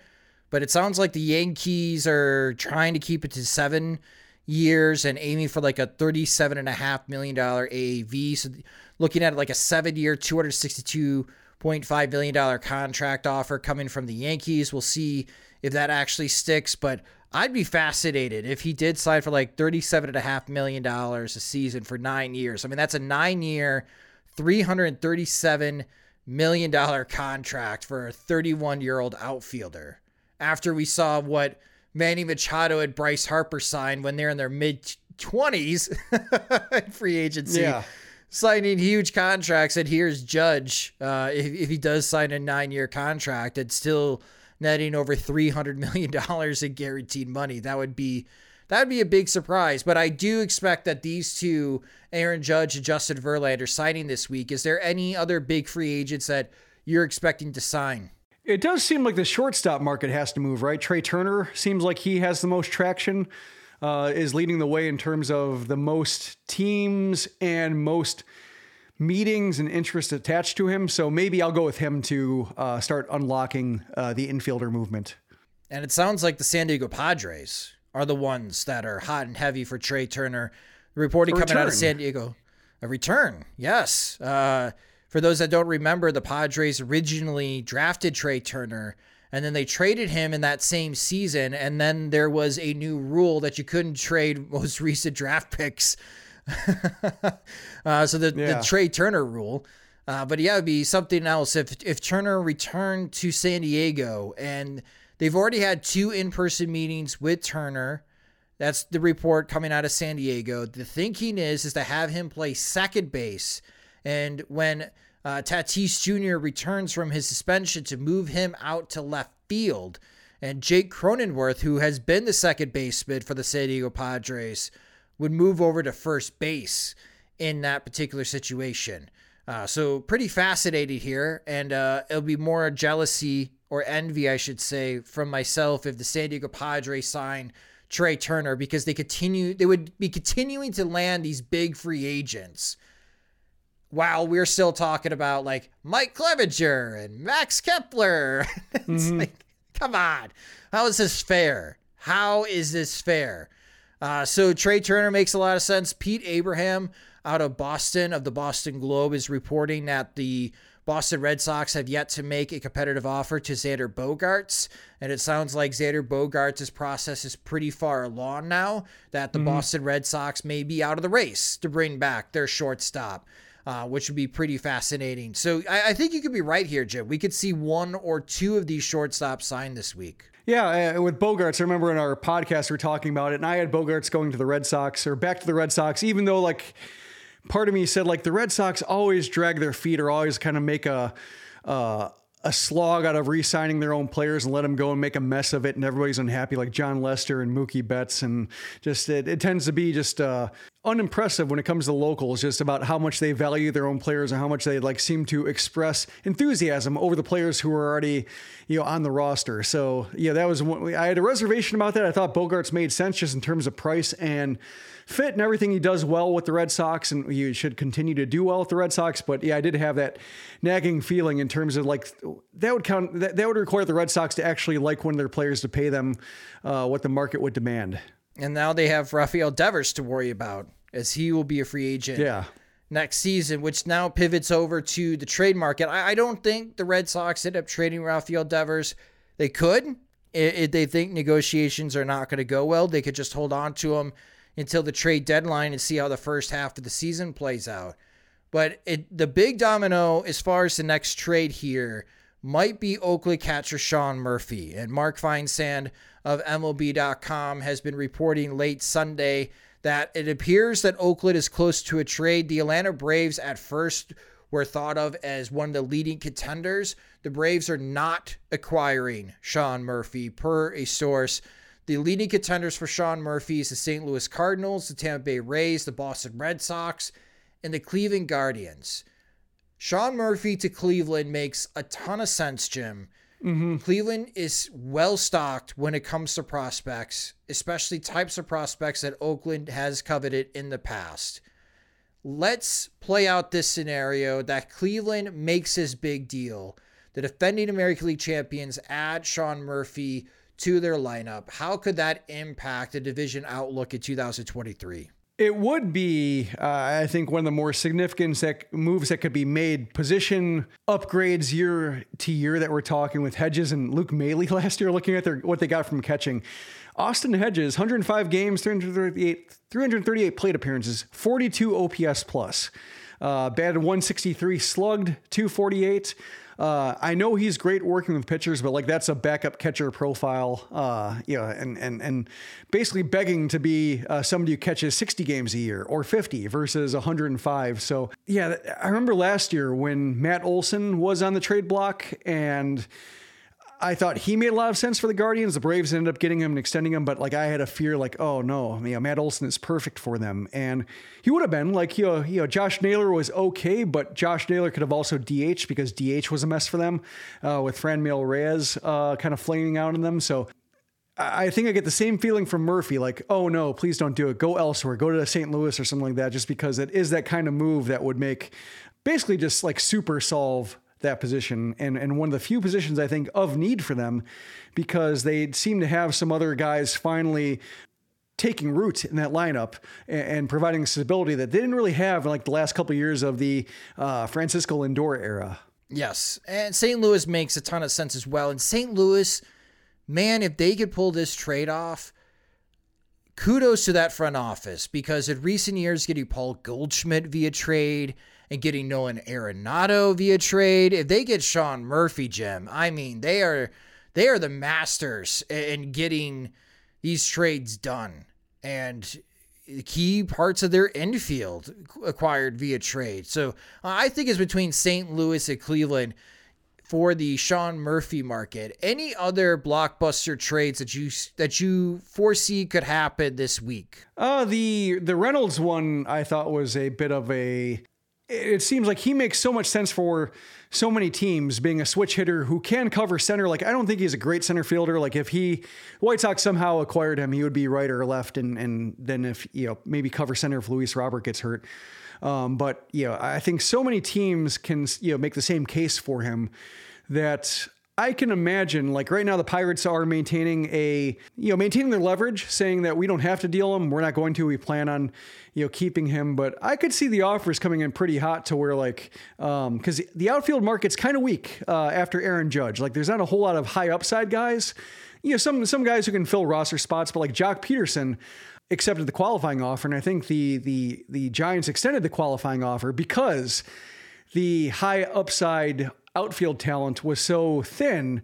But it sounds like the Yankees are trying to keep it to seven years and aiming for like a $37.5 million AAV. So looking at like a seven year, $262.5 million contract offer coming from the Yankees. We'll see if that actually sticks. But I'd be fascinated if he did sign for like $37.5 million a season for nine years. I mean, that's a nine year, $337 million contract for a 31 year old outfielder. After we saw what Manny Machado and Bryce Harper signed when they're in their mid 20s free agency. Yeah. Signing huge contracts, and here's Judge. Uh, if, if he does sign a nine year contract, it's still netting over $300 million in guaranteed money. That would be that would be a big surprise. But I do expect that these two, Aaron Judge and Justin Verlander, signing this week. Is there any other big free agents that you're expecting to sign? It does seem like the shortstop market has to move, right? Trea Turner seems like he has the most traction, uh, is leading the way in terms of the most teams and most meetings and interest attached to him. So maybe I'll go with him to uh, start unlocking uh, the infielder movement. And it sounds like the San Diego Padres are the ones that are hot and heavy for Trea Turner. The reporting coming out of San Diego. A return, yes. Uh, for those that don't remember, the Padres originally drafted Trea Turner and then they traded him in that same season. And then there was a new rule that you couldn't trade most recent draft picks. uh, so the, yeah. the Trea Turner rule. Uh, but yeah, it would be something else if if Turner returned to San Diego and they've already had two in person meetings with Turner. That's the report coming out of San Diego. The thinking is is to have him play second base, and when uh, Tatis Jr. returns from his suspension to move him out to left field. And Jake Cronenworth, who has been the second baseman for the San Diego Padres, would move over to first base in that particular situation. Uh, so pretty fascinating here, and uh, it'll be more jealousy or envy, I should say, from myself if the San Diego Padres sign Trea Turner because they continue they would be continuing to land these big free agents while we're still talking about like Mike Clevinger and Max Kepler. it's mm-hmm. like, come on. How is this fair? How is this fair? Uh, so Trea Turner makes a lot of sense. Pete Abraham out of Boston of the Boston Globe is reporting that the Boston Red Sox have yet to make a competitive offer to Xander Bogaerts, and it sounds like Xander Bogaerts' process is pretty far along now. That the mm-hmm. Boston Red Sox may be out of the race to bring back their shortstop uh, which would be pretty fascinating. So I, I, think you could be right here, Jim. We could see one or two of these shortstops signed this week. Yeah, uh, with Bogaerts, I remember in our podcast we were talking about it, and I had Bogaerts going to the Red Sox or back to the Red Sox, even though like part of me said like the Red Sox always drag their feet or always kind of make a. Uh, a slog out of re-signing their own players and let them go and make a mess of it, and everybody's unhappy, like Jon Lester and Mookie Betts, and just it, it tends to be just uh, unimpressive when it comes to locals, just about how much they value their own players and how much they like seem to express enthusiasm over the players who are already, you know, on the roster. So yeah, that was one, I had a reservation about that. I thought Bogaerts made sense just in terms of price and fit and everything. He does well with the Red Sox, and he should continue to do well with the Red Sox. But yeah, I did have that nagging feeling in terms of like that would count. That, that would require the Red Sox to actually like one of their players to pay them uh, what the market would demand. And now they have Rafael Devers to worry about as he will be a free agent. Yeah. Next season, which now pivots over to the trade market. I, I don't think the Red Sox end up trading Rafael Devers. They could. If they think negotiations are not going to go well, they could just hold on to him until the trade deadline and see how the first half of the season plays out. But it, the big domino as far as the next trade here might be Oakley catcher Sean Murphy. And Mark Feinsand of MLB.com has been reporting late Sunday that it appears that Oakland is close to a trade. The Atlanta Braves at first were thought of as one of the leading contenders. The Braves are not acquiring Sean Murphy, per a source. The leading contenders for Sean Murphy is the St. Louis Cardinals, the Tampa Bay Rays, the Boston Red Sox, and the Cleveland Guardians. Sean Murphy to Cleveland makes a ton of sense, Jim. Mm-hmm. Cleveland is well stocked when it comes to prospects, especially types of prospects that Oakland has coveted in the past. Let's play out this scenario that Cleveland makes his big deal. The defending American League champions add Sean Murphy to their lineup. How could that impact the division outlook in 2023? It would be, uh, I think, one of the more significant moves that could be made. Position upgrades year to year that we're talking with Hedges and Luke Maile last year, looking at their what they got from catching. Austin Hedges, 105 games, 338, 338 plate appearances, 42 OPS plus. Uh, batted 163, slugged 248. Uh, I know he's great working with pitchers, but like that's a backup catcher profile. Uh, yeah, and and and basically begging to be uh, somebody who catches 60 games a year or 50 versus 105. So yeah, I remember last year when Matt Olson was on the trade block and I thought he made a lot of sense for the Guardians. The Braves ended up getting him and extending him, but like I had a fear, like, oh no, Matt Olson is perfect for them, and he would have been like, you know, you know, Josh Naylor was okay, but Josh Naylor could have also DH because DH was a mess for them uh, with Franmil Reyes uh, kind of flaming out on them. So I think I get the same feeling from Murphy, like, oh no, please don't do it. Go elsewhere. Go to St. Louis or something like that, just because it is that kind of move that would make basically just like super solve that position and, and one of the few positions I think of need for them because they seem to have some other guys finally taking root in that lineup and, and providing stability that they didn't really have in like the last couple of years of the uh, Francisco Lindor era. Yes. And St. Louis makes a ton of sense as well. And St. Louis, man, if they could pull this trade off, kudos to that front office because in recent years, getting Paul Goldschmidt via trade and getting Nolan Arenado via trade, if they get Sean Murphy, Jim, I mean, they are they are the masters in getting these trades done. And key parts of their infield acquired via trade. So I think it's between St. Louis and Cleveland for the Sean Murphy market. Any other blockbuster trades that you that you foresee could happen this week? Uh the the Reynolds one I thought was a bit of a it seems like he makes so much sense for so many teams being a switch hitter who can cover center. Like, I don't think he's a great center fielder. Like, if he, White Sox somehow acquired him, he would be right or left. And, and then if, you know, maybe cover center if Luis Robert gets hurt. Um, but, you know, I think so many teams can, you know, make the same case for him that I can imagine, like right now, the Pirates are maintaining a, you know, maintaining their leverage, saying that we don't have to deal him. We're not going to. We plan on, you know, keeping him. But I could see the offers coming in pretty hot to where, like, because um, the outfield market's kind of weak uh, after Aaron Judge. Like, there's not a whole lot of high upside guys. You know, some some guys who can fill roster spots, but like Joc Pederson accepted the qualifying offer, and I think the the the Giants extended the qualifying offer because the high upside outfield talent was so thin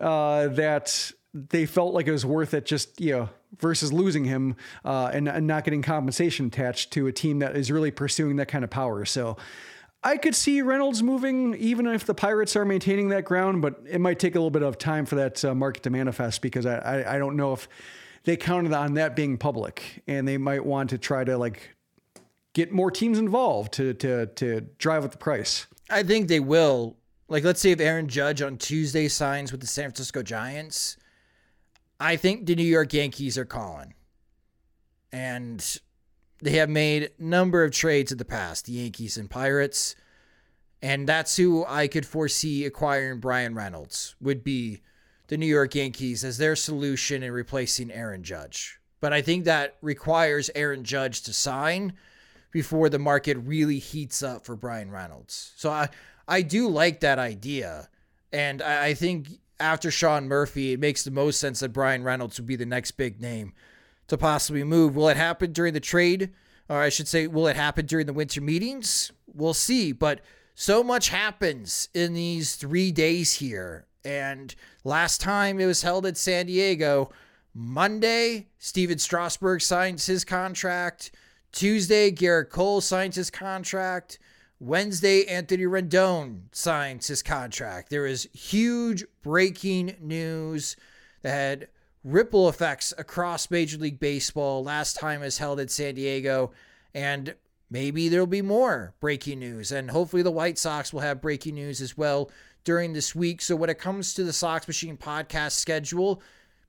uh, that they felt like it was worth it just you know versus losing him uh, and, and, not getting compensation attached to a team that is really pursuing that kind of power. So i could see reynolds moving even if the pirates are maintaining that ground but it might take a little bit of time for that uh, market to manifest because I, I, I don't know if they counted on that being public and they might want to try to like get more teams involved to to to drive up the price. I think they will like, let's say if Aaron Judge on Tuesday signs with the San Francisco Giants, I think the New York Yankees are calling. And they have made a number of trades in the past, the Yankees and Pirates. And that's who I could foresee acquiring Bryan Reynolds would be the New York Yankees as their solution in replacing Aaron Judge. But I think that requires Aaron Judge to sign before the market really heats up for Bryan Reynolds. So I, I do like that idea. And I, I think after Sean Murphy, it makes the most sense that Bryan Reynolds would be the next big name to possibly move. Will it happen during the trade? Or I should say, will it happen during the winter meetings? We'll see. But so much happens in these three days here. And last time it was held at San Diego. Monday, Stephen Strasburg signs his contract. Tuesday, Gerrit Cole signs his contract. Wednesday, Anthony Rendon signs his contract. There is huge breaking news that had ripple effects across Major League Baseball. Last time was held at San Diego, and maybe there'll be more breaking news. And hopefully, the White Sox will have breaking news as well during this week. So, when it comes to the Sox Machine podcast schedule,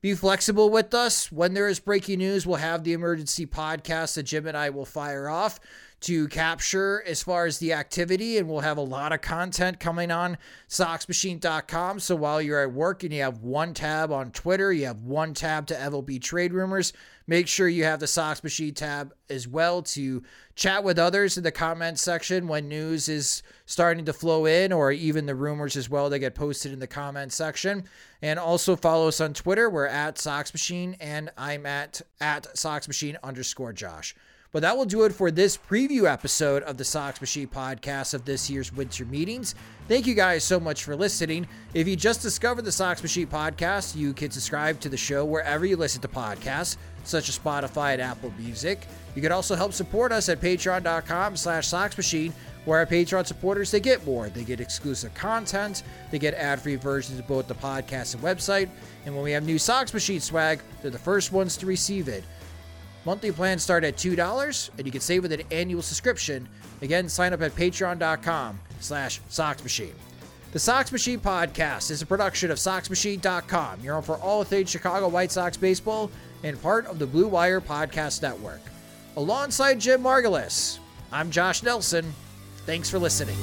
be flexible with us. When there is breaking news, we'll have the emergency podcast that Jim and I will fire off to capture as far as the activity, and we'll have a lot of content coming on SoxMachine.com. So while you're at work and you have one tab on Twitter, you have one tab to MLB trade rumors, make sure you have the Sox Machine tab as well to chat with others in the comment section when news is starting to flow in, or even the rumors as well that get posted in the comment section. And also follow us on Twitter. We're at Sox Machine, and I'm at at Sox Machine underscore Josh. But that will do it for this preview episode of the Sox Machine podcast of this year's winter meetings. Thank you guys so much for listening. If you just discovered the Sox Machine podcast, you can subscribe to the show wherever you listen to podcasts, such as Spotify and Apple Music. You can also help support us at patreon.com slash Machine, where our Patreon supporters, they get more. They get exclusive content, they get ad-free versions of both the podcast and website, and when we have new Sox Machine swag, they're the first ones to receive it. Monthly plans start at $2, and you can save with an annual subscription. Again, sign up at patreon.com slash soxmachine. The Sox Machine podcast is a production of SoxMachine.com, your home for all things Chicago White Sox baseball and part of the Blue Wire Podcast Network. Alongside Jim Margalus, I'm Josh Nelson. Thanks for listening.